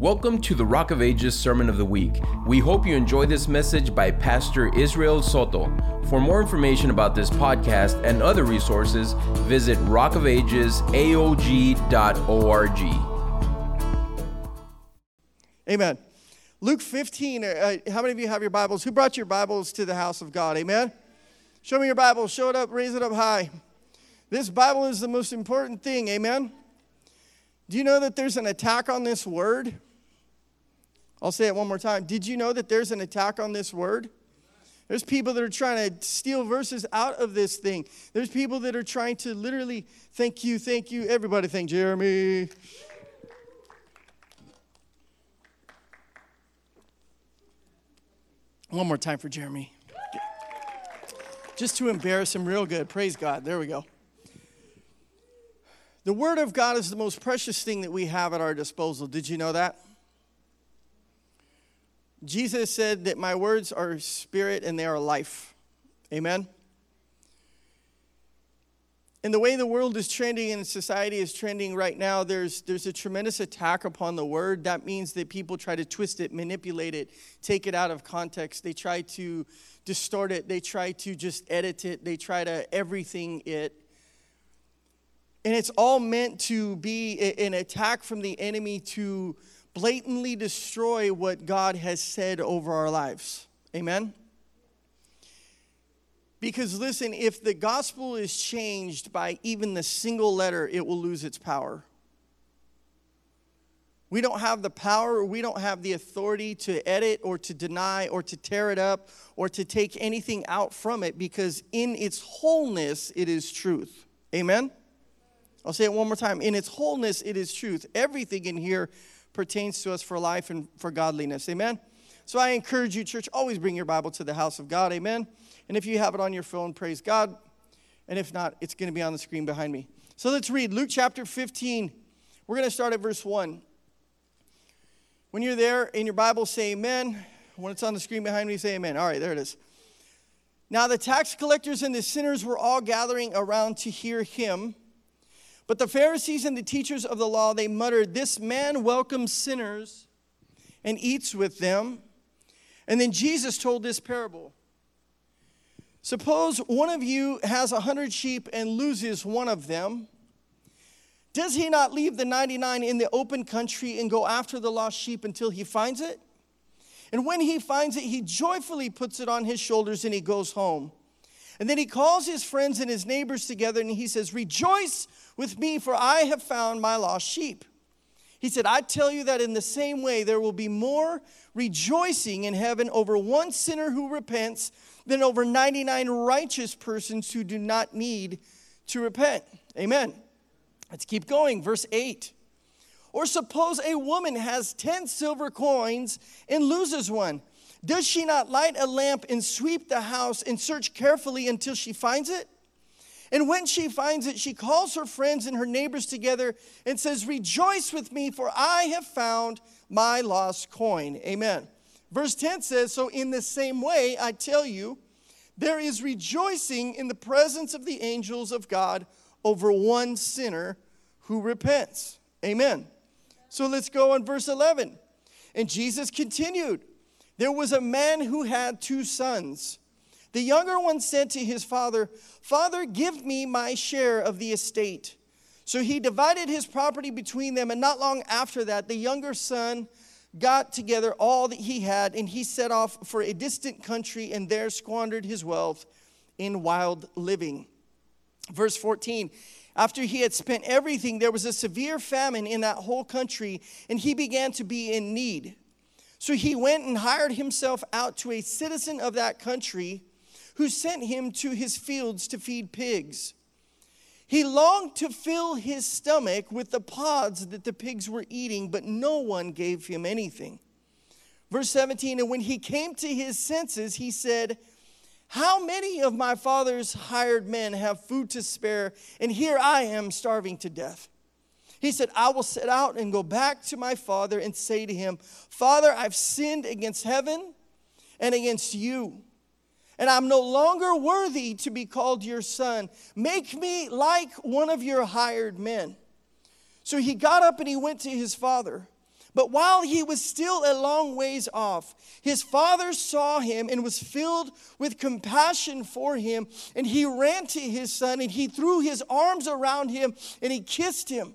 Welcome to the Rock of Ages Sermon of the Week. We hope you enjoy this message by Pastor Israel Soto. For more information about this podcast and other resources, visit rockofagesaog.org. Amen. Luke 15, uh, how many of you have your Bibles? Who brought your Bibles to the house of God? Amen. Show me your Bible. Show it up, raise it up high. This Bible is the most important thing. Amen. Do you know that there's an attack on this word? I'll say it one more time. Did you know that there's an attack on this word? There's people that are trying to steal verses out of this thing. There's people that are trying to literally, thank you, thank you. Everybody thank Jeremy. One more time for Jeremy. Just to embarrass him real good. Praise God. There we go. The Word of God is the most precious thing that we have at our disposal. Did you know that? Jesus said that my words are spirit and they are life. Amen. And the way the world is trending and society is trending right now, there's, there's a tremendous attack upon the word. That means that people try to twist it, manipulate it, take it out of context. They try to distort it. They try to just edit it. They try to everything it. And it's all meant to be an attack from the enemy to blatantly destroy what God has said over our lives. Amen? Because listen, if the gospel is changed by even the single letter, it will lose its power. We don't have the power, we don't have the authority to edit or to deny or to tear it up or to take anything out from it because in its wholeness, it is truth. Amen? I'll say it one more time. In its wholeness, it is truth. Everything in here pertains to us for life and for godliness. Amen? So I encourage you, church, always bring your Bible to the house of God. Amen? And if you have it on your phone, praise God. And if not, it's going to be on the screen behind me. So let's read Luke chapter 15. We're going to start at verse 1. When you're there in your Bible, say amen. When it's on the screen behind me, say amen. All right, there it is. Now the tax collectors and the sinners were all gathering around to hear him. But the Pharisees and the teachers of the law, they muttered, This man welcomes sinners and eats with them. And then Jesus told this parable. Suppose one of you has a hundred sheep and loses one of them. Does he not leave the 99 in the open country and go after the lost sheep until he finds it? And when he finds it, he joyfully puts it on his shoulders and he goes home. And then he calls his friends and his neighbors together and he says, Rejoice with me, for I have found my lost sheep. He said, I tell you that in the same way, there will be more rejoicing in heaven over one sinner who repents than over 99 righteous persons who do not need to repent. Amen. Let's keep going. Verse 8. Or suppose a woman has 10 silver coins and loses one. Does she not light a lamp and sweep the house and search carefully until she finds it? And when she finds it, she calls her friends and her neighbors together and says, Rejoice with me, for I have found my lost coin. Amen. Verse 10 says, So in the same way, I tell you, there is rejoicing in the presence of the angels of God over one sinner who repents. Amen. So let's go on verse 11. And Jesus continued There was a man who had two sons. The younger one said to his father, Father, give me my share of the estate. So he divided his property between them, and not long after that, the younger son got together all that he had, and he set off for a distant country and there squandered his wealth in wild living. Verse 14 After he had spent everything, there was a severe famine in that whole country, and he began to be in need. So he went and hired himself out to a citizen of that country who sent him to his fields to feed pigs. He longed to fill his stomach with the pods that the pigs were eating, but no one gave him anything. Verse 17 And when he came to his senses, he said, How many of my father's hired men have food to spare, and here I am starving to death? He said, I will set out and go back to my father and say to him, Father, I've sinned against heaven and against you and I'm no longer worthy to be called your son. Make me like one of your hired men. So he got up and he went to his father. But while he was still a long ways off, his father saw him and was filled with compassion for him. And he ran to his son and he threw his arms around him and he kissed him.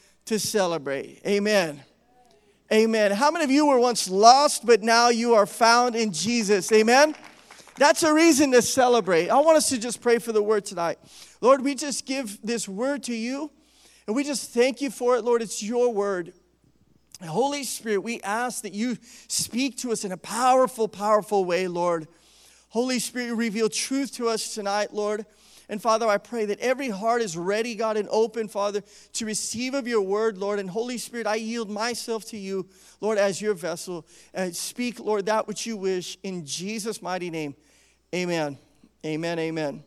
to celebrate. Amen. Amen. How many of you were once lost, but now you are found in Jesus? Amen. That's a reason to celebrate. I want us to just pray for the word tonight. Lord, we just give this word to you. And we just thank you for it, Lord. It's your word. Holy Spirit, we ask that you speak to us in a powerful, powerful way, Lord. Holy Spirit, reveal truth to us tonight, Lord. And Father, I pray that every heart is ready, God, and open, Father, to receive of your word, Lord. And Holy Spirit, I yield myself to you, Lord, as your vessel. And speak, Lord, that which you wish in Jesus' mighty name. Amen. Amen. Amen.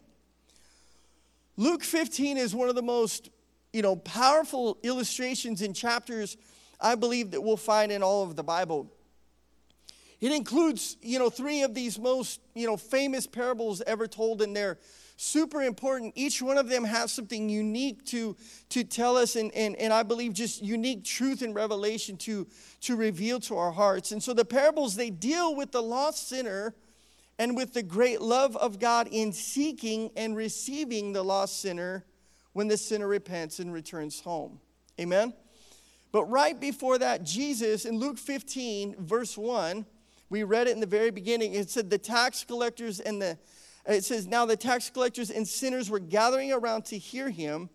Luke 15 is one of the most you know, powerful illustrations in chapters I believe that we'll find in all of the Bible. It includes, you know, three of these most, you know, famous parables ever told, in they're super important. Each one of them has something unique to, to tell us, and, and, and I believe just unique truth and revelation to, to reveal to our hearts. And so the parables, they deal with the lost sinner and with the great love of God in seeking and receiving the lost sinner when the sinner repents and returns home. Amen? But right before that, Jesus in Luke 15, verse 1, we read it in the very beginning. It said, The tax collectors and the, it says, Now the tax collectors and sinners were gathering around to hear him.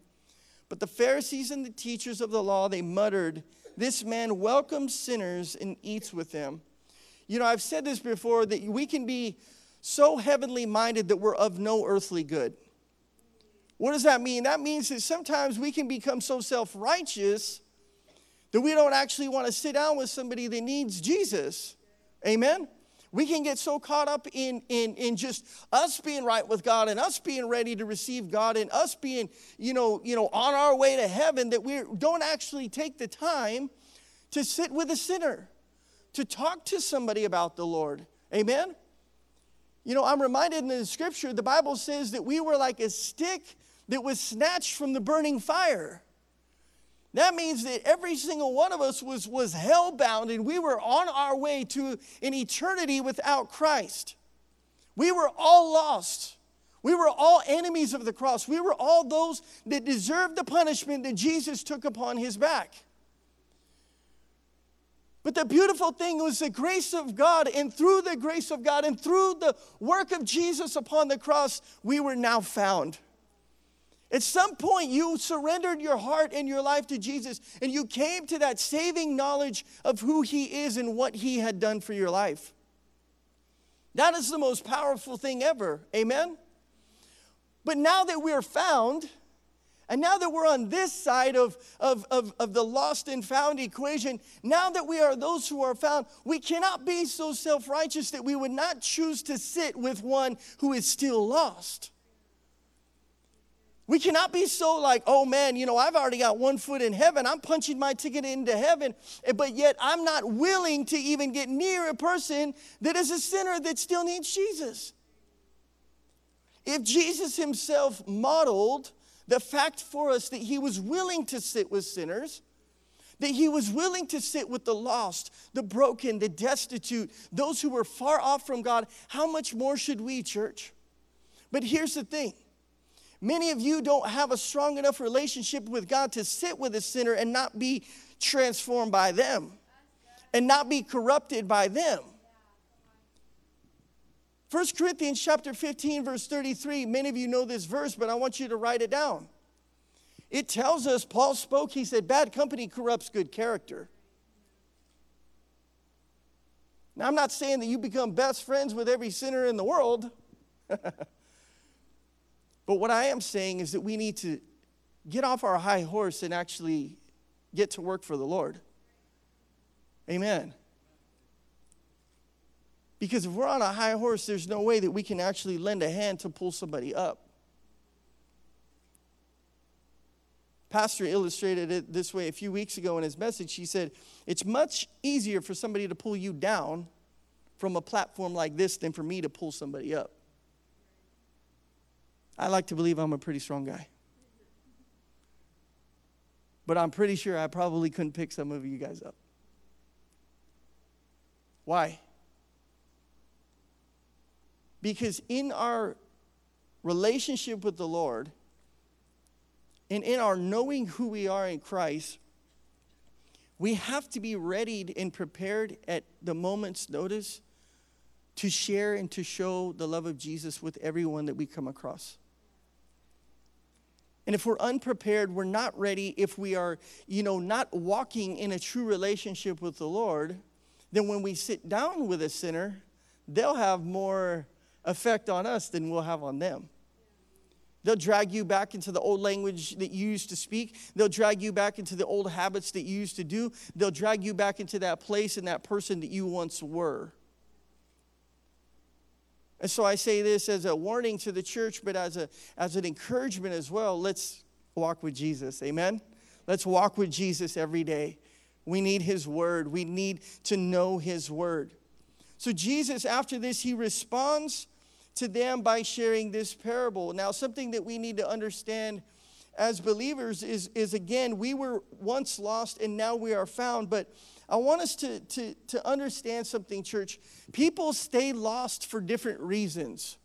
But the Pharisees and the teachers of the law, they muttered, This man welcomes sinners and eats with them. You know, I've said this before that we can be so heavenly minded that we're of no earthly good. What does that mean? That means that sometimes we can become so self righteous that we don't actually want to sit down with somebody that needs Jesus. Amen? We can get so caught up in, in, in just us being right with God and us being ready to receive God and us being, you know, you know, on our way to heaven that we don't actually take the time to sit with a sinner, to talk to somebody about the Lord. Amen? You know, I'm reminded in the scripture, the Bible says that we were like a stick that was snatched from the burning fire. That means that every single one of us was, was hell bound and we were on our way to an eternity without Christ. We were all lost. We were all enemies of the cross. We were all those that deserved the punishment that Jesus took upon his back. But the beautiful thing was the grace of God, and through the grace of God and through the work of Jesus upon the cross, we were now found. At some point, you surrendered your heart and your life to Jesus, and you came to that saving knowledge of who He is and what He had done for your life. That is the most powerful thing ever. Amen? But now that we're found, and now that we're on this side of, of, of, of, the lost and found equation, now that we are those who are found, we cannot be so self righteous that we would not choose to sit with one who is still lost. We cannot be so like, oh man, you know, I've already got one foot in heaven. I'm punching my ticket into heaven, but yet I'm not willing to even get near a person that is a sinner that still needs Jesus. If Jesus himself modeled the fact for us that he was willing to sit with sinners, that he was willing to sit with the lost, the broken, the destitute, those who were far off from God, how much more should we, church? But here's the thing Many of you don't have a strong enough relationship with God to sit with a sinner and not be transformed by them and not be corrupted by them. 1 Corinthians chapter 15 verse 33, many of you know this verse, but I want you to write it down. It tells us Paul spoke, he said bad company corrupts good character. Now I'm not saying that you become best friends with every sinner in the world. But what I am saying is that we need to get off our high horse and actually get to work for the Lord. Amen. Because if we're on a high horse, there's no way that we can actually lend a hand to pull somebody up. Pastor illustrated it this way a few weeks ago in his message. He said, It's much easier for somebody to pull you down from a platform like this than for me to pull somebody up. I like to believe I'm a pretty strong guy. But I'm pretty sure I probably couldn't pick some of you guys up. Why? Because in our relationship with the Lord, and in our knowing who we are in Christ, we have to be readied and prepared at the moment's notice to share and to show the love of Jesus with everyone that we come across. And if we're unprepared, we're not ready, if we are, you know, not walking in a true relationship with the Lord, then when we sit down with a sinner, they'll have more effect on us than we'll have on them. They'll drag you back into the old language that you used to speak. They'll drag you back into the old habits that you used to do. They'll drag you back into that place and that person that you once were. And so I say this as a warning to the church, but as, a, as an encouragement as well. Let's walk with Jesus. Amen? Let's walk with Jesus every day. We need his word, we need to know his word. So, Jesus, after this, he responds to them by sharing this parable. Now, something that we need to understand as believers is, is again, we were once lost and now we are found. But I want us to, to, to understand something, church. People stay lost for different reasons.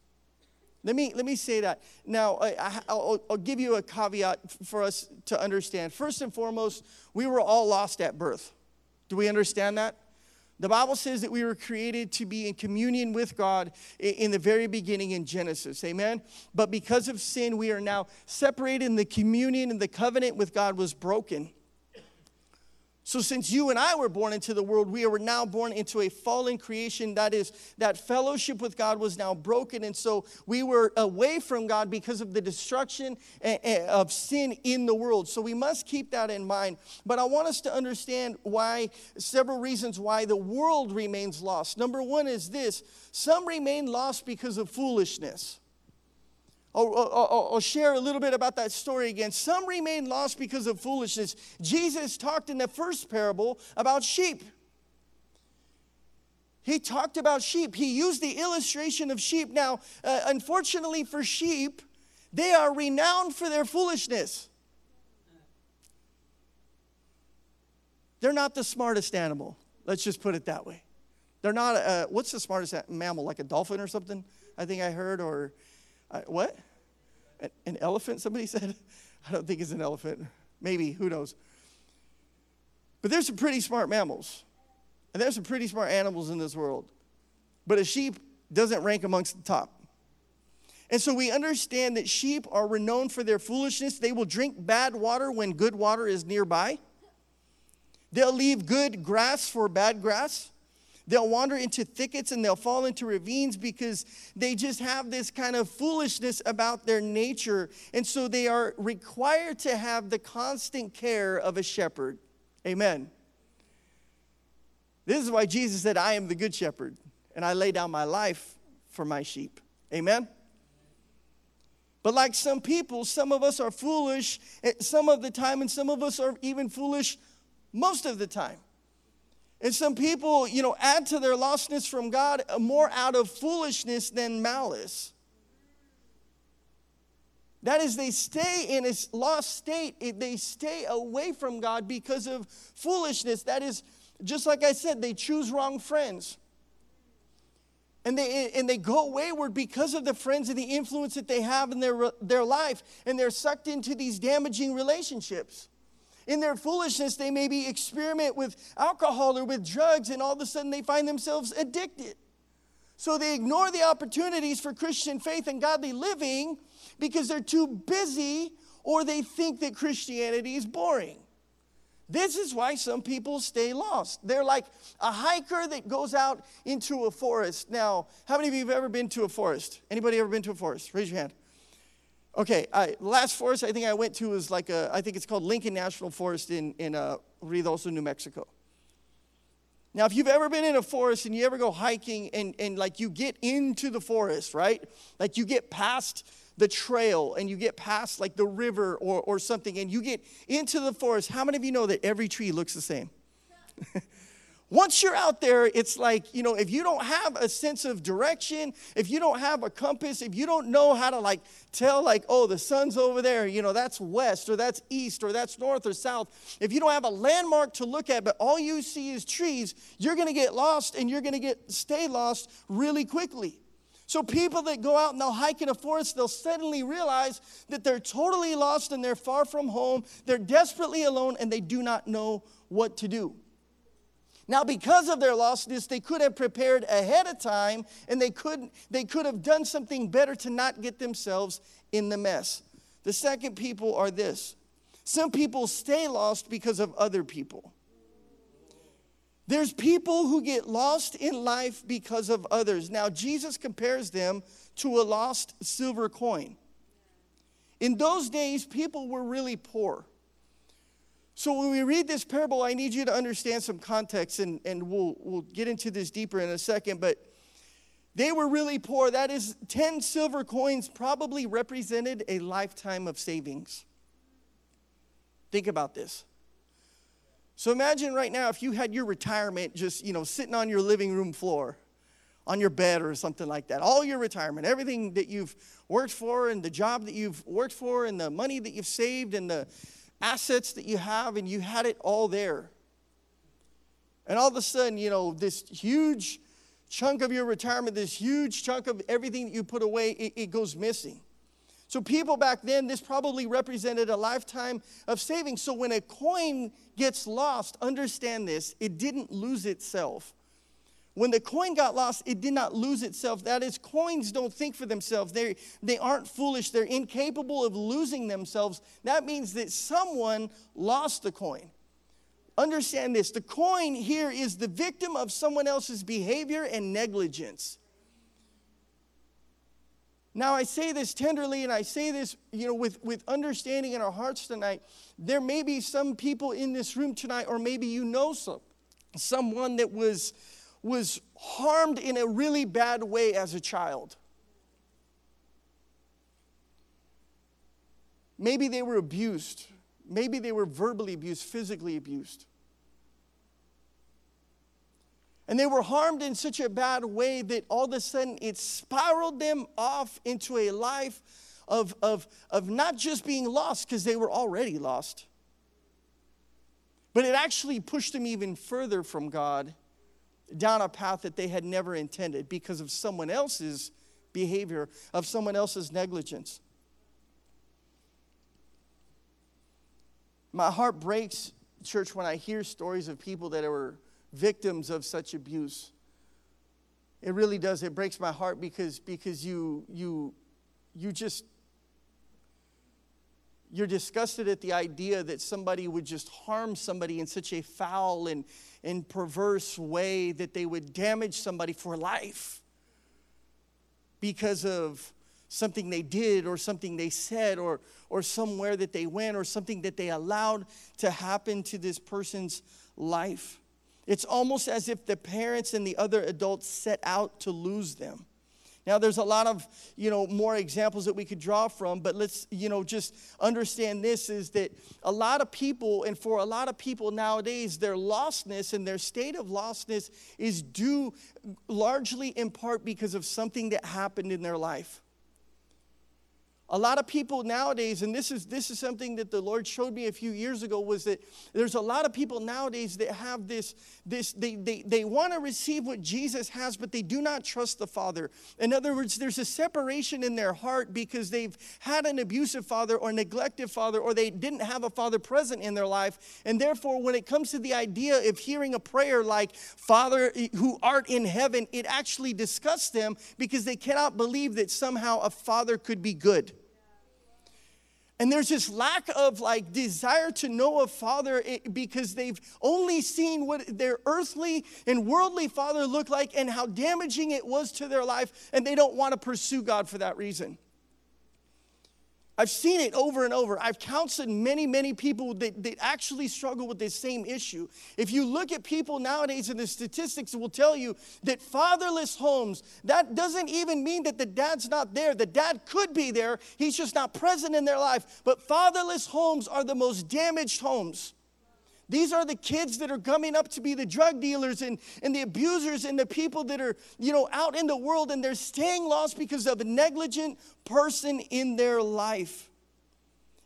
Let me, let me say that. Now, I, will I'll give you a caveat for us to understand. First and foremost, we were all lost at birth. Do we understand that? The Bible says that we were created to be in communion with God in the very beginning in Genesis. Amen. But because of sin, we are now separated, and the communion and the covenant with God was broken. So, since you and I were born into the world, we are now born into a fallen creation. That is, that fellowship with God was now broken. And so we were away from God because of the destruction eh, eh, of sin in the world. So we must keep that in mind. But I want us to understand why, several reasons why the world remains lost. Number one is this some remain lost because of foolishness. I'll, I'll, I'll, share a little bit about that story again. Some remain lost because of foolishness. Jesus talked in the first parable about sheep. He talked about sheep. He used the illustration of sheep. Now, uh, unfortunately for sheep, they are renowned for their foolishness. They're not the smartest animal. Let's just put it that way. They're not, uh, what's the smartest mammal, like a dolphin or something? I think I heard, or what? An, an elephant, somebody said? I don't think it's an elephant. Maybe, who knows? But there's some pretty smart mammals. And there's some pretty smart animals in this world. But a sheep doesn't rank amongst the top. And so we understand that sheep are renowned for their foolishness. They will drink bad water when good water is nearby. They'll leave good grass for bad grass. They'll wander into thickets and they'll fall into ravines because they just have this kind of foolishness about their nature. And so they are required to have the constant care of a shepherd. Amen. This is why Jesus said, I am the good shepherd, and I lay down my life for my sheep. Amen. But like some people, some of us are foolish eh, some of the time, and some of us are even foolish most of the time. And some people, you know, add to their lostness from God more out of foolishness than malice. That is, they stay in a lost state. They stay away from God because of foolishness. That is, just like I said, they choose wrong friends. And they, and they go wayward because of the friends and the influence that they have in their, their life. And they're sucked into these damaging relationships. In their foolishness, they maybe experiment with alcohol or with drugs, and all of a sudden they find themselves addicted. So they ignore the opportunities for Christian faith and godly living because they're too busy or they think that Christianity is boring. This is why some people stay lost. They're like a hiker that goes out into a forest. Now, how many of you have ever been to a forest? Anybody ever been to a forest? Raise your hand. Okay, I, last forest I think I went to was like a, I think it's called Lincoln National Forest in, in uh, Ruidoso, New Mexico. Now, if you've ever been in a forest and you ever go hiking and, and like you get into the forest, right? Like you get past the trail and you get past like the river or, or something and you get into the forest, how many of you know that every tree looks the same? Once you're out there, it's like, you know, if you don't have a sense of direction, if you don't have a compass, if you don't know how to like tell, like, oh, the sun's over there, you know, that's west or that's east or that's north or south, if you don't have a landmark to look at, but all you see is trees, you're gonna get lost and you're gonna get stay lost really quickly. So, people that go out and they'll hike in a forest, they'll suddenly realize that they're totally lost and they're far from home. They're desperately alone and they do not know what to do. Now, because of their lostness, they could have prepared ahead of time and they could, they could have done something better to not get themselves in the mess. The second people are this some people stay lost because of other people. There's people who get lost in life because of others. Now, Jesus compares them to a lost silver coin. In those days, people were really poor. So, when we read this parable, I need you to understand some context, and, and we'll, we'll get into this deeper in a second. But they were really poor. That is, 10 silver coins probably represented a lifetime of savings. Think about this. So imagine right now if you had your retirement just, you know, sitting on your living room floor, on your bed or something like that. All your retirement, everything that you've worked for and the job that you've worked for and the money that you've saved and the assets that you have and you had it all there. And all of a sudden, you know, this huge chunk of your retirement, this huge chunk of everything that you put away, it, it goes missing. So, people back then, this probably represented a lifetime of savings. So, when a coin gets lost, understand this it didn't lose itself. When the coin got lost, it did not lose itself. That is, coins don't think for themselves. They, they aren't foolish. They're incapable of losing themselves. That means that someone lost the coin. Understand this the coin here is the victim of someone else's behavior and negligence. Now, I say this tenderly and I say this, you know, with, with understanding in our hearts tonight. There may be some people in this room tonight, or maybe you know some, someone that was, was harmed in a really bad way as a child. Maybe they were abused. Maybe they were verbally abused, physically abused. And they were harmed in such a bad way that all of a sudden it spiraled them off into a life of, of, of not just being lost, because they were already lost, but it actually pushed them even further from God down a path that they had never intended because of someone else's behavior, of someone else's negligence. My heart breaks, church, when I hear stories of people that were victims of such abuse. It really does. It breaks my heart because, because you, you, you just, you're disgusted at the idea that somebody would just harm somebody in such a foul and, and perverse way that they would damage somebody for life because of something they did or something they said or, or somewhere that they went or something that they allowed to happen to this person's life. It's almost as if the parents and the other adults set out to lose them. Now, there's a lot of, you know, more examples that we could draw from, but let's, you know, just understand this is that a lot of people, and for a lot of people nowadays, their lostness and their state of lostness is due largely in part because of something that happened in their life. A lot of people nowadays, and this is, this is something that the Lord showed me a few years ago, was that there's a lot of people nowadays that have this, this they, they, they want to receive what Jesus has, but they do not trust the Father. In other words, there's a separation in their heart because they've had an abusive father or neglected father, or they didn't have a father present in their life. And therefore, when it comes to the idea of hearing a prayer like, Father who art in heaven, it actually disgusts them because they cannot believe that somehow a father could be good. And there's this lack of like desire to know a father eh, because they've only seen what their earthly and worldly father looked like and how damaging it was to their life, and they don't want to pursue God for that reason. I've seen it over and over. I've counseled many, many people that, that actually struggle with this same issue. If you look at people nowadays and the statistics will tell you that fatherless homes, that doesn't even mean that the dad's not there. The dad could be there, he's just not present in their life. But fatherless homes are the most damaged homes. These are the kids that are coming up to be the drug dealers and, and the abusers and the people that are, you know, out in the world and they're staying lost because of a negligent person in their life.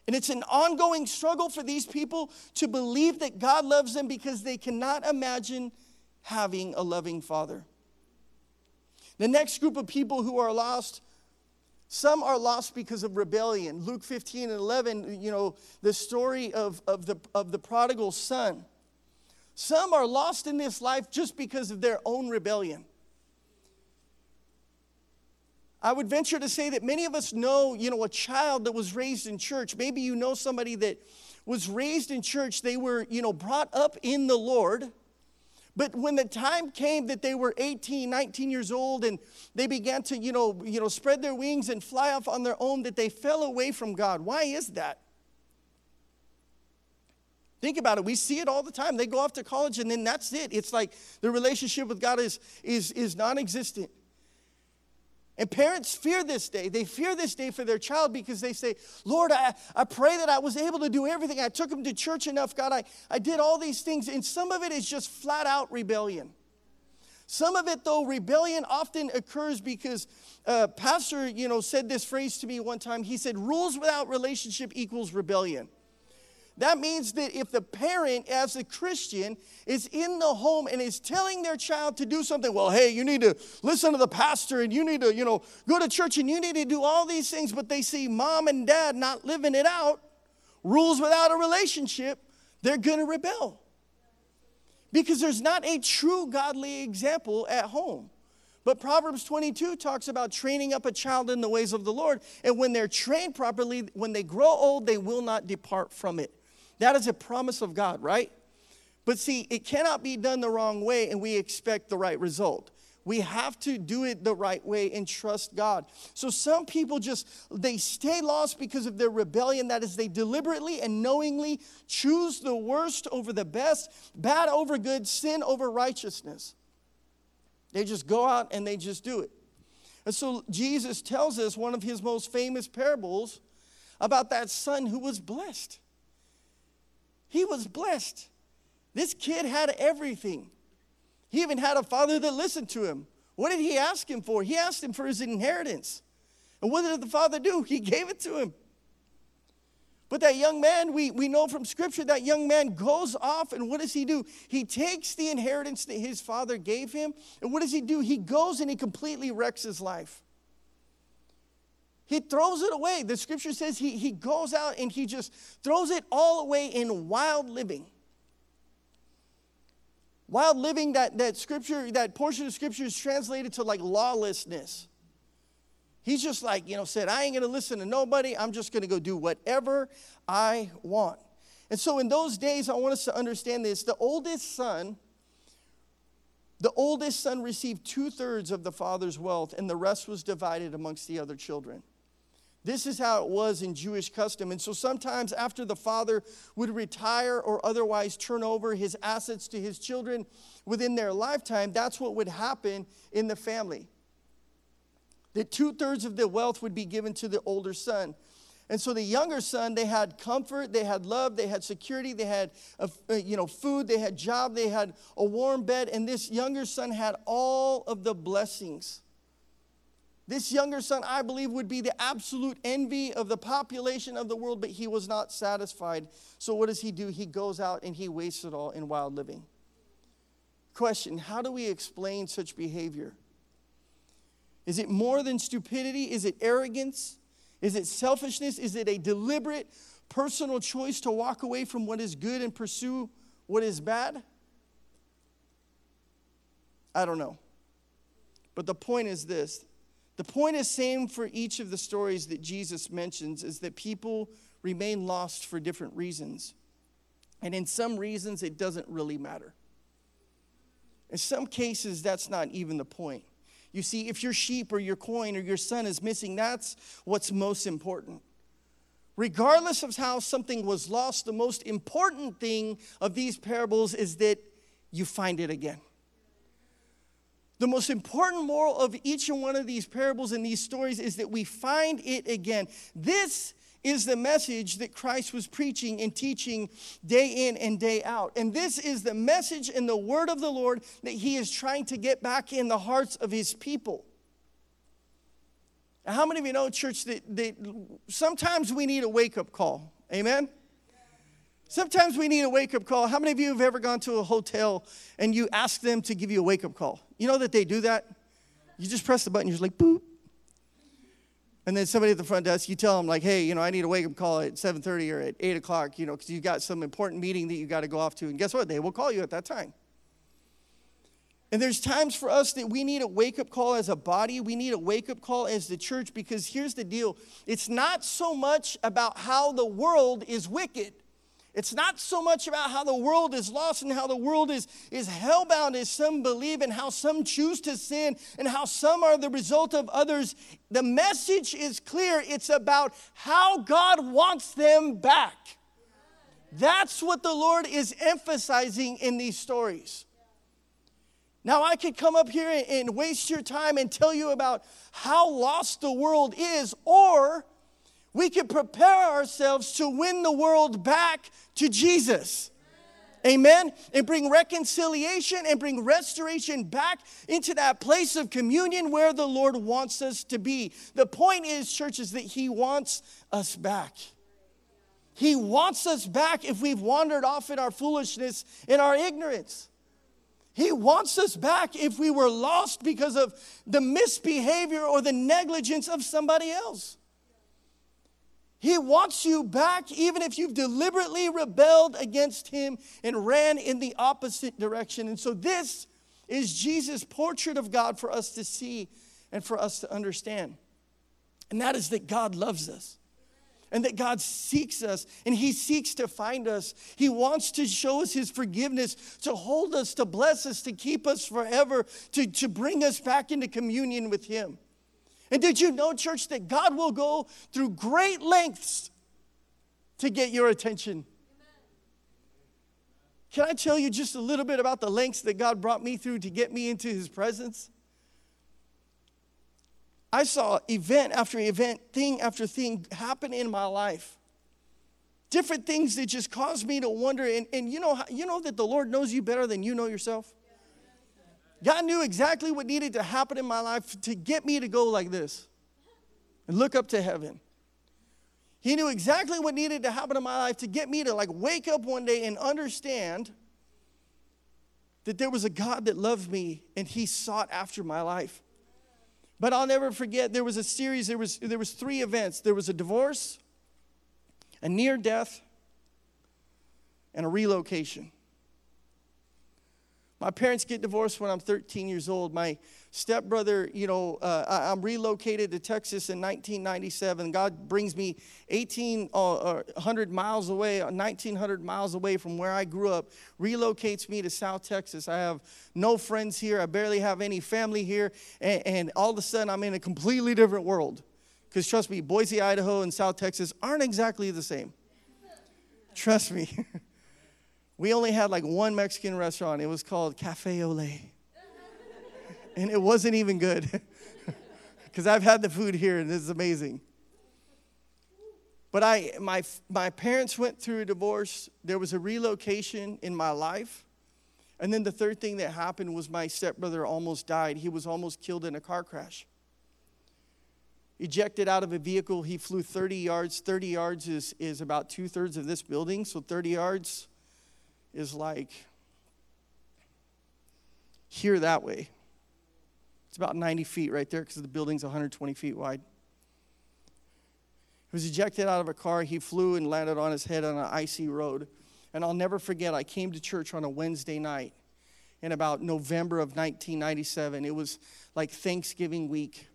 And it's an ongoing struggle for these people to believe that God loves them because they cannot imagine having a loving father. The next group of people who are lost some are lost because of rebellion. Luke 15 and 11, you know, the story of, of, the, of the prodigal son. Some are lost in this life just because of their own rebellion. I would venture to say that many of us know, you know, a child that was raised in church. Maybe you know somebody that was raised in church. They were, you know, brought up in the Lord. But when the time came that they were 18, 19 years old and they began to, you know, you know, spread their wings and fly off on their own, that they fell away from God. Why is that? Think about it. We see it all the time. They go off to college and then that's it. It's like the relationship with God is, is, is non existent. And parents fear this day. They fear this day for their child because they say, Lord, I, I pray that I was able to do everything. I took them to church enough. God, I, I did all these things. And some of it is just flat out rebellion. Some of it, though, rebellion often occurs because uh, pastor, you know, said this phrase to me one time. He said, rules without relationship equals rebellion. That means that if the parent, as a Christian, is in the home and is telling their child to do something, well, hey, you need to listen to the pastor and you need to, you know, go to church and you need to do all these things, but they see mom and dad not living it out, rules without a relationship, they're going to rebel. Because there's not a true godly example at home. But Proverbs 22 talks about training up a child in the ways of the Lord. And when they're trained properly, when they grow old, they will not depart from it. That is a promise of God, right? But see, it cannot be done the wrong way and we expect the right result. We have to do it the right way and trust God. So some people just they stay lost because of their rebellion. That is, they deliberately and knowingly choose the worst over the best, bad over good, sin over righteousness. They just go out and they just do it. And so Jesus tells us one of his most famous parables about that son who was blessed. He was blessed. This kid had everything. He even had a father that listened to him. What did he ask him for? He asked him for his inheritance. And what did the father do? He gave it to him. But that young man, we, we know from scripture, that young man goes off, and what does he do? He takes the inheritance that his father gave him, and what does he do? He goes and he completely wrecks his life. He throws it away. The scripture says he, he goes out and he just throws it all away in wild living. Wild living, that, that scripture, that portion of scripture is translated to like lawlessness. He's just like, you know, said, I ain't gonna listen to nobody. I'm just gonna go do whatever I want. And so in those days, I want us to understand this. The oldest son, the oldest son received two thirds of the father's wealth, and the rest was divided amongst the other children. This is how it was in Jewish custom. And so sometimes after the father would retire or otherwise turn over his assets to his children within their lifetime, that's what would happen in the family. That two thirds of the wealth would be given to the older son. And so the younger son, they had comfort, they had love, they had security, they had a, uh, you know food, they had job, they had a warm bed, and this younger son had all of the blessings. This younger son, I believe, would be the absolute envy of the population of the world, but he was not satisfied. So, what does he do? He goes out and he wastes it all in wild living. Question How do we explain such behavior? Is it more than stupidity? Is it arrogance? Is it selfishness? Is it a deliberate personal choice to walk away from what is good and pursue what is bad? I don't know. But the point is this the point is same for each of the stories that Jesus mentions is that people remain lost for different reasons. And in some reasons it doesn't really matter. In some cases that's not even the point. You see, if your sheep or your coin or your son is missing, that's what's most important. regardless of how something was lost, the most important thing of these parables is that you find it again. The most important moral of each and one of these parables and these stories is that we find it again. This is the message that Christ was preaching and teaching day in and day out. And this is the message and the word of the Lord that he is trying to get back in the hearts of his people. How many of you know, church, that, that sometimes we need a wake up call? Amen? Sometimes we need a wake up call. How many of you have ever gone to a hotel and you ask them to give you a wake up call? You know that they do that? You just press the button, you're just like, boop. And then somebody at the front desk, you tell them, like, hey, you know, I need a wake up call at 7.30 or at 8 o'clock, you know, because you've got some important meeting that you got to go off to. And guess what? They will call you at that time. And there's times for us that we need a wake up call as a body. We need a wake up call as the church because here's the deal it's not so much about how the world is wicked. It's not so much about how the world is lost and how the world is, is hellbound as some believe and how some choose to sin and how some are the result of others. The message is clear. It's about how God wants them back. That's what the Lord is emphasizing in these stories. Now, I could come up here and waste your time and tell you about how lost the world is, or we can prepare ourselves to win the world back to Jesus. Amen. And bring reconciliation and bring restoration back into that place of communion where the Lord wants us to be. The point is, church, is that He wants us back. He wants us back if we've wandered off in our foolishness, in our ignorance. He wants us back if we were lost because of the misbehavior or the negligence of somebody else. He wants you back even if you've deliberately rebelled against him and ran in the opposite direction. And so, this is Jesus' portrait of God for us to see and for us to understand. And that is that God loves us and that God seeks us and He seeks to find us. He wants to show us His forgiveness, to hold us, to bless us, to keep us forever, to, to bring us back into communion with Him. And did you know, church, that God will go through great lengths to get your attention? Can I tell you just a little bit about the lengths that God brought me through to get me into His presence? I saw event after event, thing after thing happen in my life. Different things that just caused me to wonder. And, and you, know, you know that the Lord knows you better than you know yourself? God knew exactly what needed to happen in my life to get me to go like this and look up to heaven. He knew exactly what needed to happen in my life to get me to like wake up one day and understand that there was a God that loved me and he sought after my life. But I'll never forget there was a series, there was, there was three events. There was a divorce, a near death, and a relocation. My parents get divorced when I'm 13 years old. My stepbrother, you know, uh, I, am relocated to Texas in 1997. God brings me 1,800 uh, miles away, 1,900 miles away from where I grew up, relocates me to South Texas. I have no friends here. I barely have any family here. And, and all of a sudden, I'm in a completely different world. Because trust me, Boise, Idaho, and South Texas aren't exactly the same. Trust me. we only had like one Mexican restaurant. It was called Cafe Ole. and it wasn't even good. Because I've had the food here and it's amazing. But I, my, my parents went through a divorce. There was a relocation in my life. And then the third thing that happened was my stepbrother almost died. He was almost killed in a car crash. Ejected out of a vehicle, he flew 30 yards. 30 yards is, is about two thirds of this building, so 30 yards is like here that way. It's about 90 feet right there because the building's 120 feet wide. He was ejected out of a car. He flew and landed on his head on an icy road. And I'll never forget, I came to church on a Wednesday night in about November of 1997. It was like Thanksgiving week.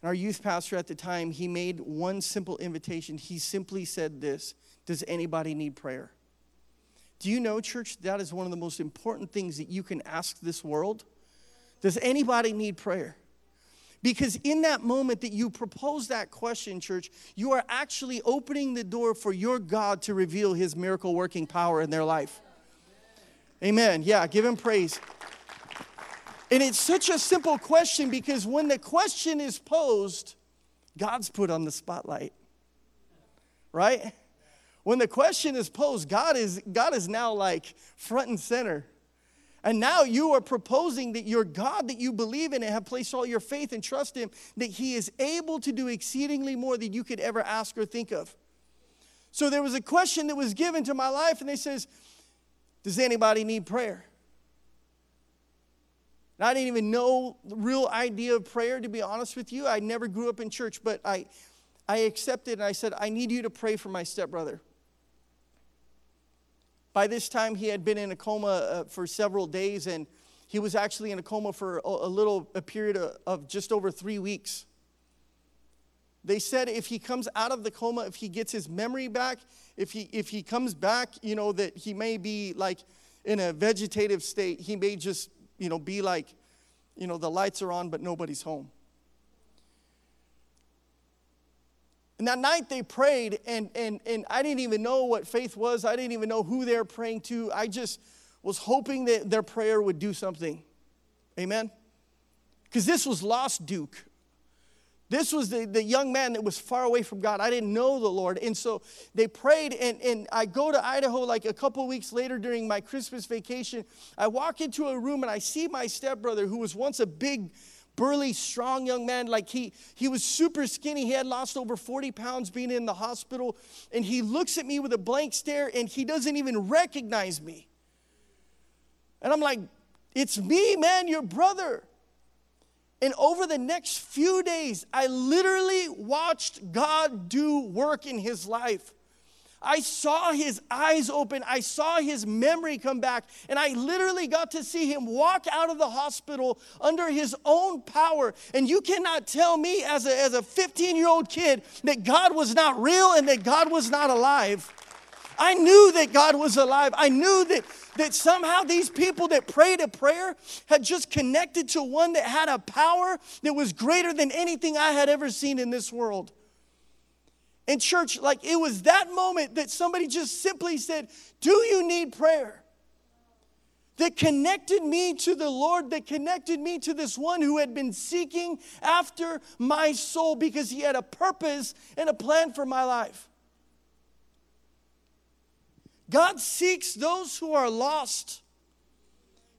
And our youth pastor at the time, he made one simple invitation. He simply said this Does anybody need prayer? Do you know, church, that is one of the most important things that you can ask this world? Does anybody need prayer? Because in that moment that you propose that question, church, you are actually opening the door for your God to reveal his miracle working power in their life. Amen. Yeah, give him praise. And it's such a simple question because when the question is posed, God's put on the spotlight. Right? When the question is posed, God is, God is now like front and center. And now you are proposing that your God that you believe in and have placed all your faith and trust in, that He is able to do exceedingly more than you could ever ask or think of. So there was a question that was given to my life, and they says, Does anybody need prayer? And I didn't even know the real idea of prayer, to be honest with you. I never grew up in church, but I, I accepted and I said, I need you to pray for my stepbrother. By this time, he had been in a coma uh, for several days, and he was actually in a coma for a, little a period of, of just over three weeks. They said if he comes out of the coma, if he gets his memory back, if he if he comes back, you know that he may be like in a vegetative state. He may just you know be like, you know, the lights are on but nobody's home. And that night they prayed, and, and, and I didn't even know what faith was. I didn't even know who they were praying to. I just was hoping that their prayer would do something. Amen? Because this was lost Duke. This was the, the young man that was far away from God. I didn't know the Lord. And so they prayed, and, and I go to Idaho like a couple weeks later during my Christmas vacation. I walk into a room and I see my stepbrother, who was once a big, burly, strong young man. Like he, he was super skinny. He had lost over 40 pounds being in the hospital. And he looks at me with a blank stare and he doesn't even recognize me. And I'm like, it's me, man, your brother. And over the next few days, I literally watched God do work in his life. I saw his eyes open. I saw his memory come back. And I literally got to see him walk out of the hospital under his own power. And you cannot tell me as a, as a 15 year old kid that God was not real and that God was not alive. I knew that God was alive. I knew that, that somehow these people that prayed a prayer had just connected to one that had a power that was greater than anything I had ever seen in this world. In church, like it was that moment that somebody just simply said, Do you need prayer? That connected me to the Lord, that connected me to this one who had been seeking after my soul because he had a purpose and a plan for my life. God seeks those who are lost.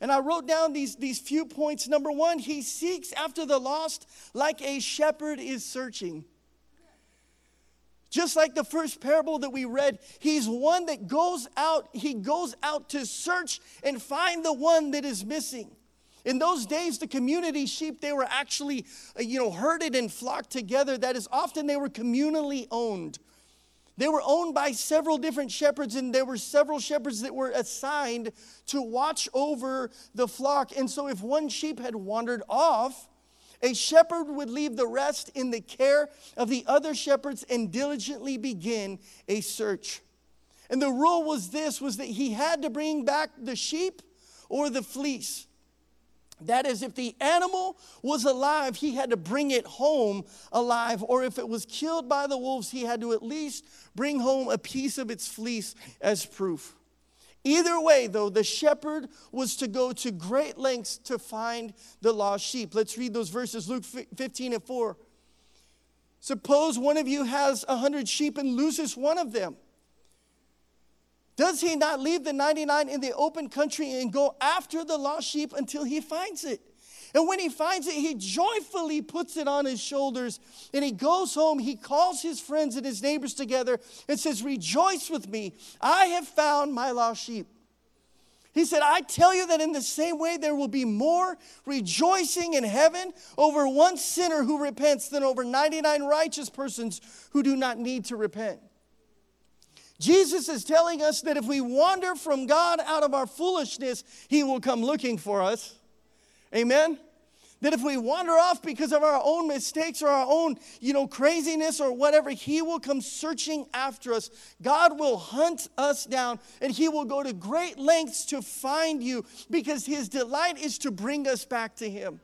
And I wrote down these, these few points. Number one, he seeks after the lost like a shepherd is searching. Just like the first parable that we read, he's one that goes out, he goes out to search and find the one that is missing. In those days, the community sheep, they were actually, uh, you know, herded and flocked together. That is, often they were communally owned. They were owned by several different shepherds, and there were several shepherds that were assigned to watch over the flock. And so, if one sheep had wandered off, a shepherd would leave the rest in the care of the other shepherds and diligently begin a search. And the rule was this was that he had to bring back the sheep or the fleece. That is, if the animal was alive, he had to bring it home alive. Or if it was killed by the wolves, he had to at least bring home a piece of its fleece as proof. Either way, though, the shepherd was to go to great lengths to find the lost sheep. Let's read those verses Luke 15 and 4. Suppose one of you has a hundred sheep and loses one of them. Does he not leave the 99 in the open country and go after the lost sheep until he finds it? And when he finds it, he joyfully puts it on his shoulders and he goes home. He calls his friends and his neighbors together and says, Rejoice with me. I have found my lost sheep. He said, I tell you that in the same way there will be more rejoicing in heaven over one sinner who repents than over 99 righteous persons who do not need to repent. Jesus is telling us that if we wander from God out of our foolishness, He will come looking for us. Amen? That if we wander off because of our own mistakes or our own, you know, craziness or whatever, He will come searching after us. God will hunt us down and He will go to great lengths to find you because His delight is to bring us back to Him.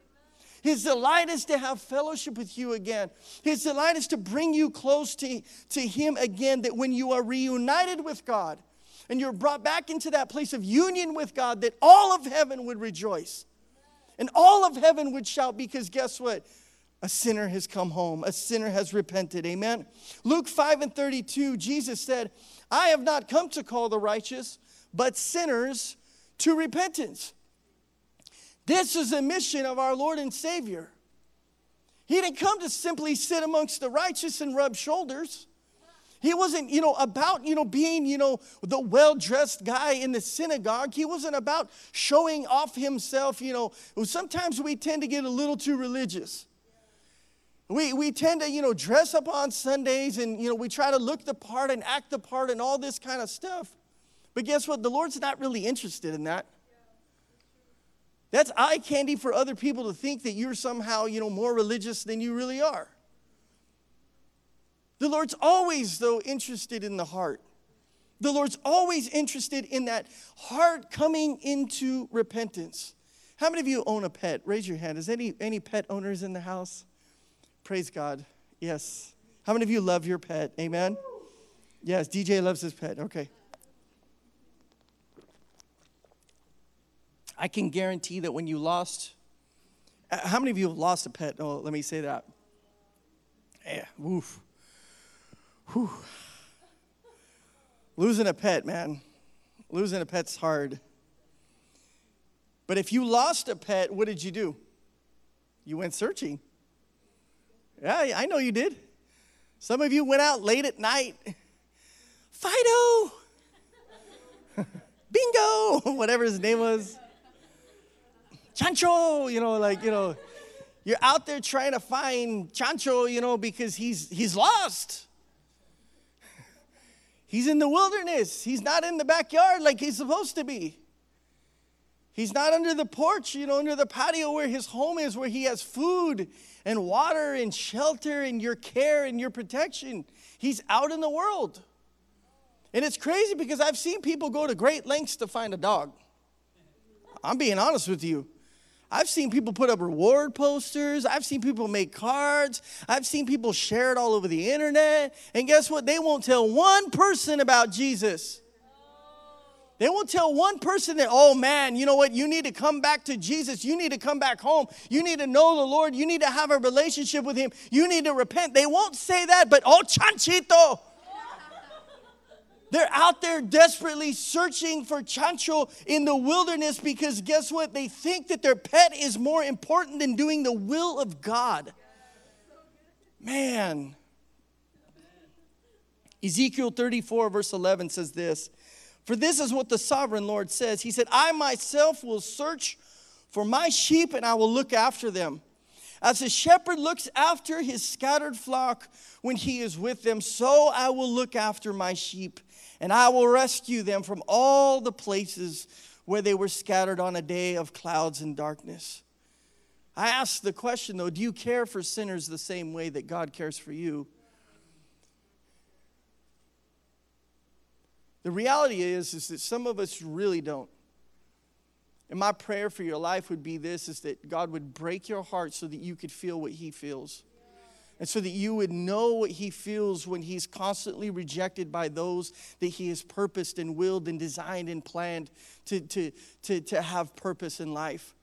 His delight is to have fellowship with you again. His delight is to bring you close to, to Him again, that when you are reunited with God and you're brought back into that place of union with God, that all of heaven would rejoice. And all of heaven would shout because guess what? A sinner has come home. A sinner has repented. Amen. Luke 5 and 32, Jesus said, I have not come to call the righteous, but sinners to repentance. This is the mission of our Lord and Savior. He didn't come to simply sit amongst the righteous and rub shoulders. He wasn't, you know, about, you know, being, you know, the well-dressed guy in the synagogue. He wasn't about showing off himself, you know. Sometimes we tend to get a little too religious. We, we tend to, you know, dress up on Sundays and, you know, we try to look the part and act the part and all this kind of stuff. But guess what? The Lord's not really interested in that. That's eye candy for other people to think that you're somehow, you know, more religious than you really are. The Lord's always, though, interested in the heart. The Lord's always interested in that heart coming into repentance. How many of you own a pet? Raise your hand. Is any any pet owners in the house? Praise God. Yes. How many of you love your pet? Amen. Yes, DJ loves his pet. Okay. I can guarantee that when you lost, uh, how many of you have lost a pet? Oh, let me say that. Yeah, woof. Whew. Losing a pet, man. Losing a pet's hard. But if you lost a pet, what did you do? You went searching. Yeah, I know you did. Some of you went out late at night. Fido! Bingo! Whatever his name was. Chancho, you know, like, you know, you're out there trying to find Chancho, you know, because he's he's lost. He's in the wilderness. He's not in the backyard like he's supposed to be. He's not under the porch, you know, under the patio where his home is, where he has food and water and shelter and your care and your protection. He's out in the world. And it's crazy because I've seen people go to great lengths to find a dog. I'm being honest with you. I've seen people put up reward posters. I've seen people make cards. I've seen people share it all over the internet. And guess what? They won't tell one person about Jesus. They won't tell one person that, oh man, you know what? You need to come back to Jesus. You need to come back home. You need to know the Lord. You need to have a relationship with Him. You need to repent. They won't say that, but oh, chanchito. They're out there desperately searching for chancho in the wilderness because guess what? They think that their pet is more important than doing the will of God. Man. Ezekiel 34, verse 11 says this For this is what the sovereign Lord says. He said, I myself will search for my sheep and I will look after them. As a shepherd looks after his scattered flock when he is with them, so I will look after my sheep and I will rescue them from all the places where they were scattered on a day of clouds and darkness. I ask the question though do you care for sinners the same way that God cares for you? The reality is, is that some of us really don't. And my prayer for your life would be this is that God would break your heart so that you could feel what he feels and so that you would know what he feels when he's constantly rejected by those that he has purposed and willed and designed and planned to, to, to, to have purpose in life.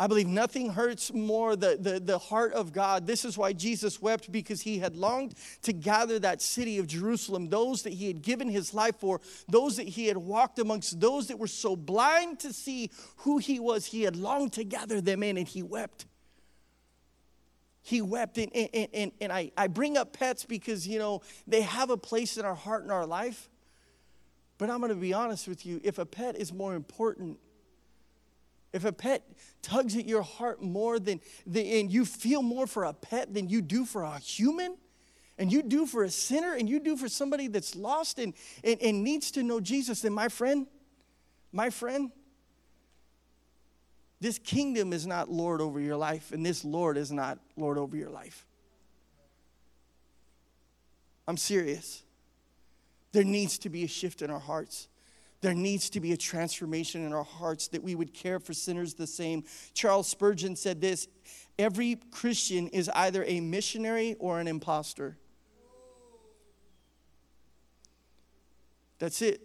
I believe nothing hurts more the, the, the heart of God. This is why Jesus wept, because he had longed to gather that city of Jerusalem, those that he had given his life for, those that he had walked amongst, those that were so blind to see who he was. He had longed to gather them in, and he wept he wept. And, and, and, and I, I bring up pets because, you know, they have a place in our heart and our life. But I'm going to be honest with you if a pet is more important, if a pet tugs at your heart more than, than and you feel more for a pet than you do for a human, and you do for a sinner, and you do for somebody that's lost and, and, and needs to know Jesus, then my friend, my friend, this kingdom is not Lord over your life, and this Lord is not Lord over your life. I'm serious. There needs to be a shift in our hearts. There needs to be a transformation in our hearts that we would care for sinners the same. Charles Spurgeon said this every Christian is either a missionary or an impostor. That's it.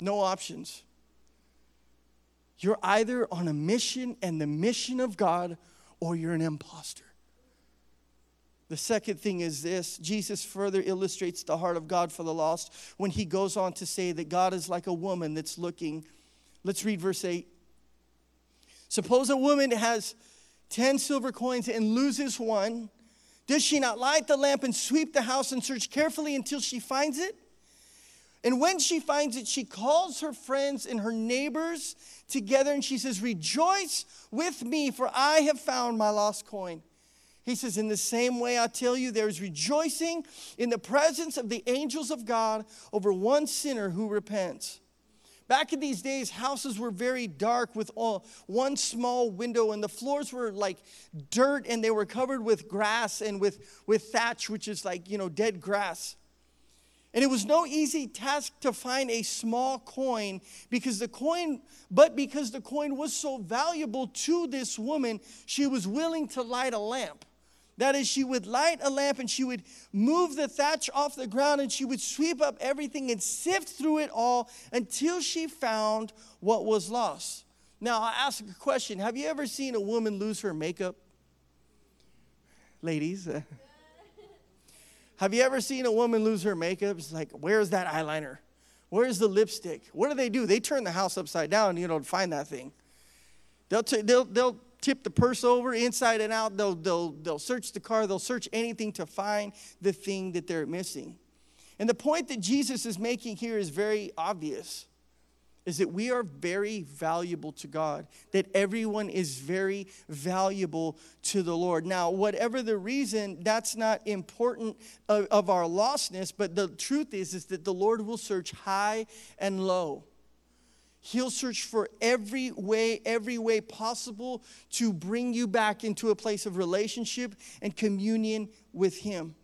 No options. You're either on a mission and the mission of God or you're an impostor. The second thing is this Jesus further illustrates the heart of God for the lost when he goes on to say that God is like a woman that's looking. Let's read verse 8. Suppose a woman has 10 silver coins and loses one. Does she not light the lamp and sweep the house and search carefully until she finds it? And when she finds it, she calls her friends and her neighbors together and she says, Rejoice with me, for I have found my lost coin. He says, In the same way, I tell you, there is rejoicing in the presence of the angels of God over one sinner who repents. Back in these days, houses were very dark with all, one small window, and the floors were like dirt and they were covered with grass and with, with thatch, which is like, you know, dead grass. And it was no easy task to find a small coin because the coin, but because the coin was so valuable to this woman, she was willing to light a lamp. That is, she would light a lamp and she would move the thatch off the ground and she would sweep up everything and sift through it all until she found what was lost. Now, I ask a question Have you ever seen a woman lose her makeup? Ladies, uh, Have you ever seen a woman lose her makeup? It's like, where's that eyeliner? Where's the lipstick? What do they do? They turn the house upside down, you know, to find that thing. They'll, t- they'll, they'll tip the purse over inside and out. They'll, they'll, they'll search the car. They'll search anything to find the thing that they're missing. And the point that Jesus is making here is very obvious is that we are very valuable to God, that everyone is very valuable to the Lord. Now, whatever the reason, that's not important of, of, our lostness, but the truth is, is that the Lord will search high and low. He'll search for every way, every way possible to bring you back into a place of relationship and communion with Him.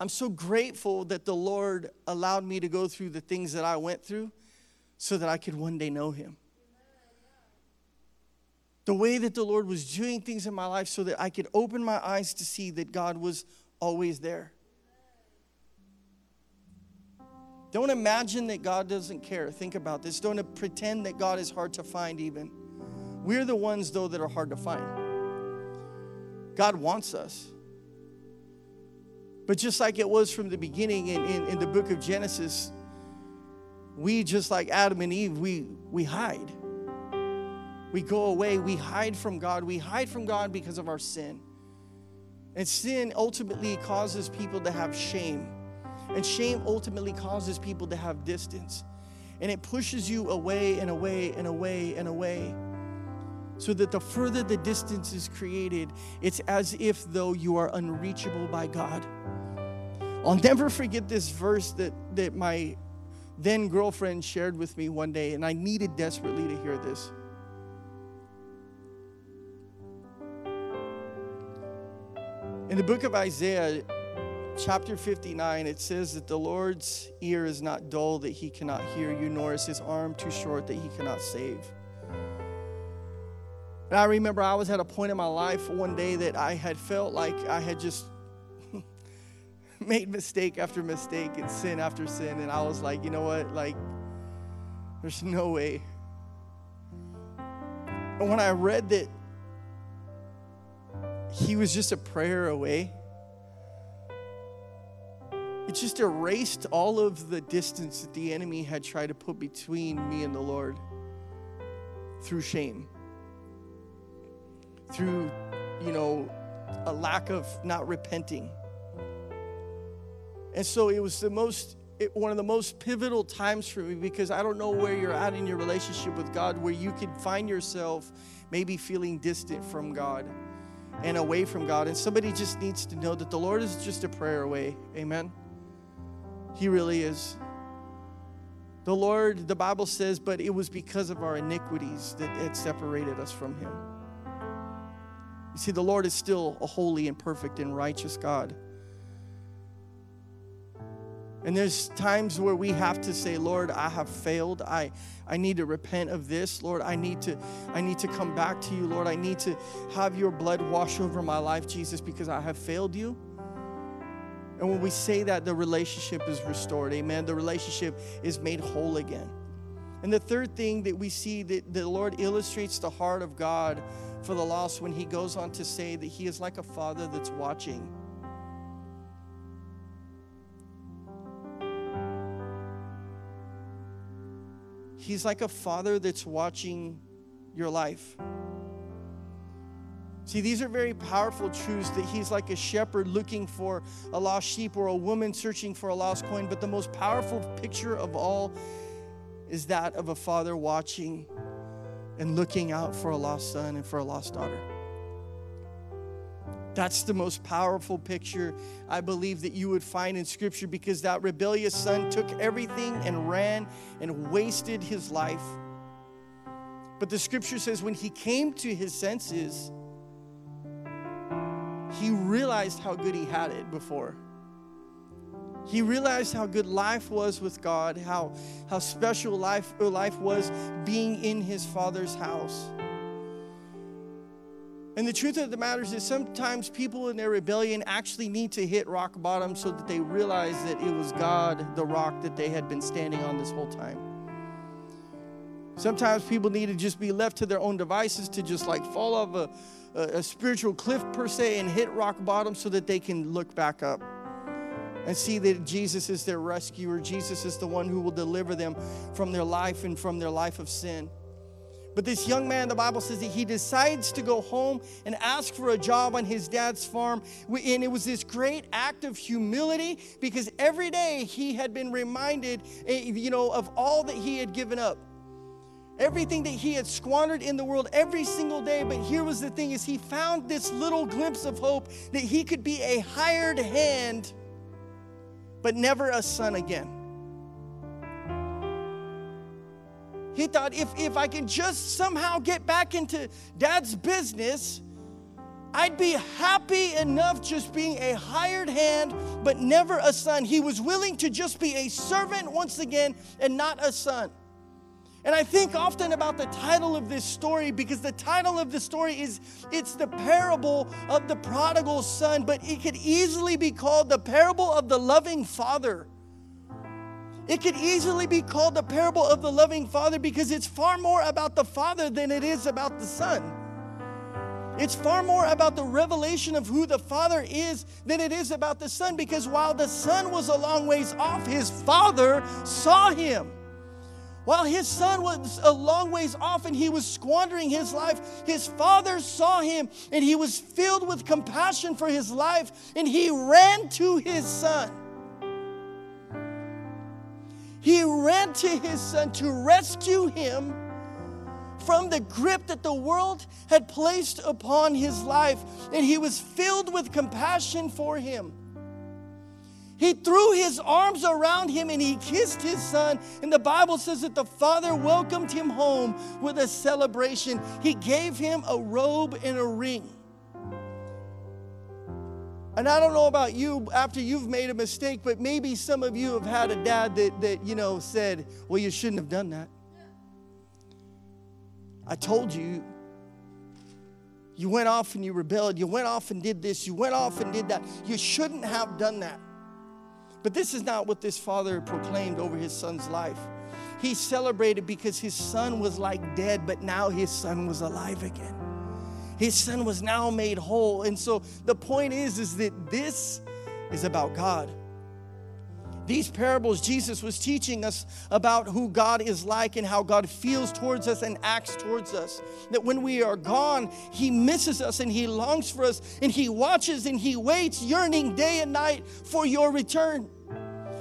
I'm so grateful that the Lord allowed me to go through the things that I went through so that I could one day know Him. The way that the Lord was doing things in my life so that I could open my eyes to see that God was always there. Don't imagine that God doesn't care. Think about this. Don't pretend that God is hard to find, even. We're the ones, though, that are hard to find. God wants us. But just like it was from the beginning in, in, in the book of Genesis, we, just like Adam and Eve, we, we hide. We go away. We hide from God. We hide from God because of our sin. And sin ultimately causes people to have shame. And shame ultimately causes people to have distance. And it pushes you away and away and away and away. So that the further the distance is created, it's as if though you are unreachable by God. I'll never forget this verse that, that my then girlfriend shared with me one day, and I needed desperately to hear this. In the book of Isaiah, chapter 59, it says that the Lord's ear is not dull that he cannot hear you, nor is his arm too short that he cannot save. And I remember I was at a point in my life one day that I had felt like I had just made mistake after mistake and sin after sin. And I was like, you know what? Like, there's no way. And when I read that he was just a prayer away, it just erased all of the distance that the enemy had tried to put between me and the Lord through shame, through, you know, a lack of not repenting. And so it was the most, it, one of the most pivotal times for me because I don't know where you're at in your relationship with God, where you could find yourself maybe feeling distant from God and away from God. And somebody just needs to know that the Lord is just a prayer away. Amen. He really is. The Lord, the Bible says, but it was because of our iniquities that it separated us from Him. You see, the Lord is still a holy and perfect and righteous God. And there's times where we have to say, Lord, I have failed. I, I need to repent of this. Lord, I need to I need to come back to you. Lord, I need to have your blood wash over my life, Jesus, because I have failed you. And when we say that, the relationship is restored. Amen. The relationship is made whole again. And the third thing that we see that the Lord illustrates the heart of God for the lost when he goes on to say that he is like a father that's watching. He's like a father that's watching your life. See, these are very powerful truths that he's like a shepherd looking for a lost sheep or a woman searching for a lost coin. But the most powerful picture of all is that of a father watching and looking out for a lost son and for a lost daughter. That's the most powerful picture I believe that you would find in Scripture because that rebellious son took everything and ran and wasted his life. But the Scripture says when he came to his senses, he realized how good he had it before. He realized how good life was with God, how, how special life, life was being in his father's house. And the truth of the matter is sometimes people in their rebellion actually need to hit rock bottom so that they realize that it was God, the rock that they had been standing on this whole time. Sometimes people need to just be left to their own devices to just like fall off a, a, a spiritual cliff per se and hit rock bottom so that they can look back up and see that Jesus is their rescuer. Jesus is the one who will deliver them from their life and from their life of sin. But this young man, the Bible says that he decides to go home and ask for a job on his dad's farm. And it was this great act of humility because every day he had been reminded, eh, you know, of all that he had given up. Everything that he had squandered in the world every single day. But here was the thing is he found this little glimpse of hope that he could be a hired hand, but never a son again. He thought, if, if I can just somehow get back into dad's business, I'd be happy enough just being a hired hand, but never a son. He was willing to just be a servant once again and not a son. And I think often about the title of this story because the title of the story is it's the parable of the prodigal son, but it could easily be called the parable of the loving father. It could easily be called the parable of the loving father because it's far more about the father than it is about the son. It's far more about the revelation of who the Father is than it is about the Son because while the Son was a long ways off, his Father saw him. While his son was a long ways off and he was squandering his life, his father saw him and he was filled with compassion for his life and he ran to his son. He ran to his son to rescue him from the grip that the world had placed upon his life, and he was filled with compassion for him. He threw his arms around him and he kissed his son. And the Bible says that the father welcomed him home with a celebration. He gave him a robe and a ring. And I don't know about you after you've made a mistake, but maybe some of you have had a dad that, that you know, said, Well, you shouldn't have done that. I told you. You went off and you rebelled. You went off and did this. You went off and did that. You shouldn't have done that. But this is not what this father proclaimed over his son's life. He celebrated because his son was like dead, but now his son was alive again. His son was now made whole. And so the point is, is that this is about God. These parables, Jesus was teaching us about who God is like and how God feels towards us and acts towards us. That when we are gone, He misses us and He longs for us and He watches and He waits, yearning day and night for your return.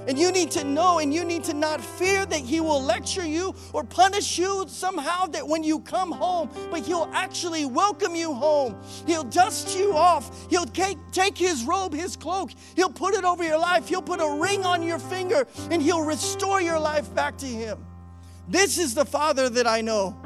And you need to know and you need to not fear that He will lecture you or punish you somehow that when you come home, but He'll actually welcome you home. He'll dust you off. He'll take His robe, His cloak, He'll put it over your life. He'll put a ring on your finger and He'll restore your life back to Him. This is the Father that I know.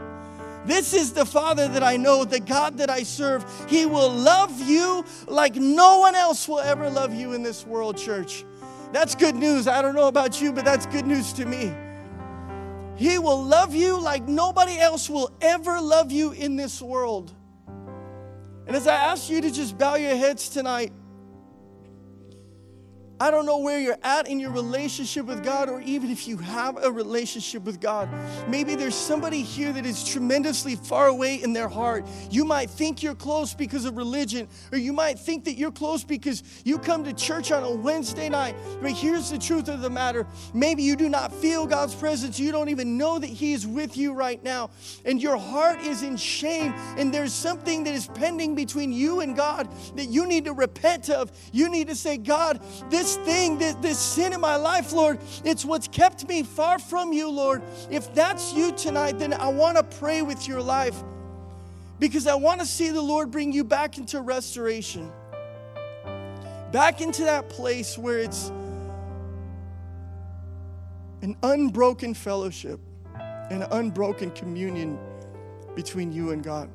This is the Father that I know, the God that I serve. He will love you like no one else will ever love you in this world, church. That's good news. I don't know about you, but that's good news to me. He will love you like nobody else will ever love you in this world. And as I ask you to just bow your heads tonight, I don't know where you're at in your relationship with God, or even if you have a relationship with God. Maybe there's somebody here that is tremendously far away in their heart. You might think you're close because of religion, or you might think that you're close because you come to church on a Wednesday night. But here's the truth of the matter maybe you do not feel God's presence, you don't even know that He is with you right now, and your heart is in shame, and there's something that is pending between you and God that you need to repent of. You need to say, God, this this thing, this, this sin in my life, Lord, it's what's kept me far from you, Lord. If that's you tonight, then I want to pray with your life because I want to see the Lord bring you back into restoration, back into that place where it's an unbroken fellowship, an unbroken communion between you and God.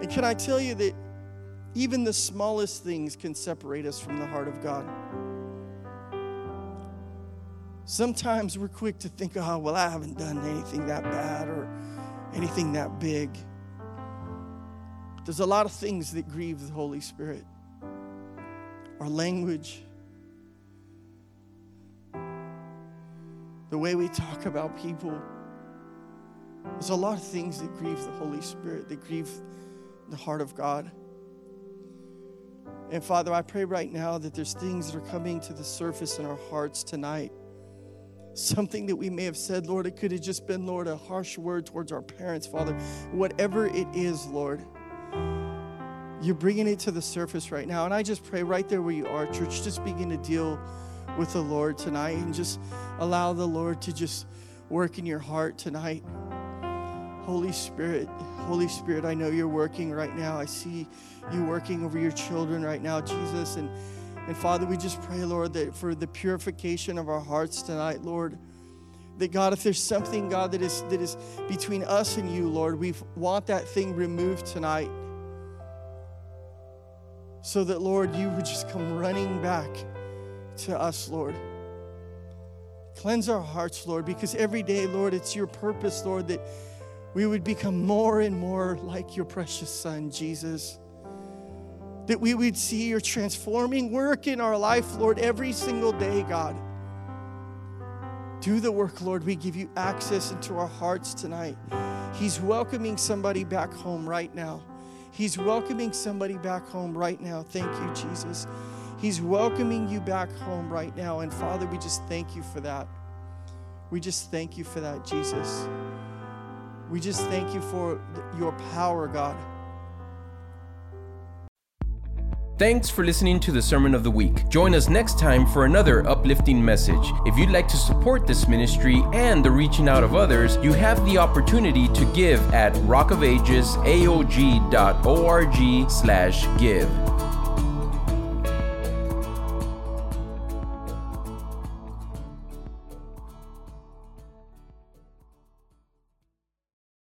And can I tell you that even the smallest things can separate us from the heart of God. Sometimes we're quick to think, oh, well, I haven't done anything that bad or anything that big. There's a lot of things that grieve the Holy Spirit. Our language, the way we talk about people. There's a lot of things that grieve the Holy Spirit, that grieve the heart of God. And Father, I pray right now that there's things that are coming to the surface in our hearts tonight. Something that we may have said, Lord, it could have just been, Lord, a harsh word towards our parents, Father. Whatever it is, Lord, you're bringing it to the surface right now. And I just pray right there where you are, church, just begin to deal with the Lord tonight and just allow the Lord to just work in your heart tonight. Holy Spirit, Holy Spirit, I know you're working right now. I see you working over your children right now, Jesus. And, and Father, we just pray, Lord, that for the purification of our hearts tonight, Lord, that God, if there's something, God, that is that is between us and you, Lord, we want that thing removed tonight. So that, Lord, you would just come running back to us, Lord. Cleanse our hearts, Lord, because every day, Lord, it's your purpose, Lord, that we would become more and more like your precious Son, Jesus that we would see your transforming work in our life, Lord, every single day, God. Do the work, Lord. We give you access into our hearts tonight. He's welcoming somebody back home right now. He's welcoming somebody back home right now. Thank you, Jesus. He's welcoming you back home right now. And Father, we just thank you for that. We just thank you for that, Jesus. We just thank you for your power, God. Thanks for listening to the Sermon of the Week. Join us next time for another uplifting message. If you'd like to support this ministry and the reaching out of others, you have the opportunity to give at rockofagesaog.org slash give.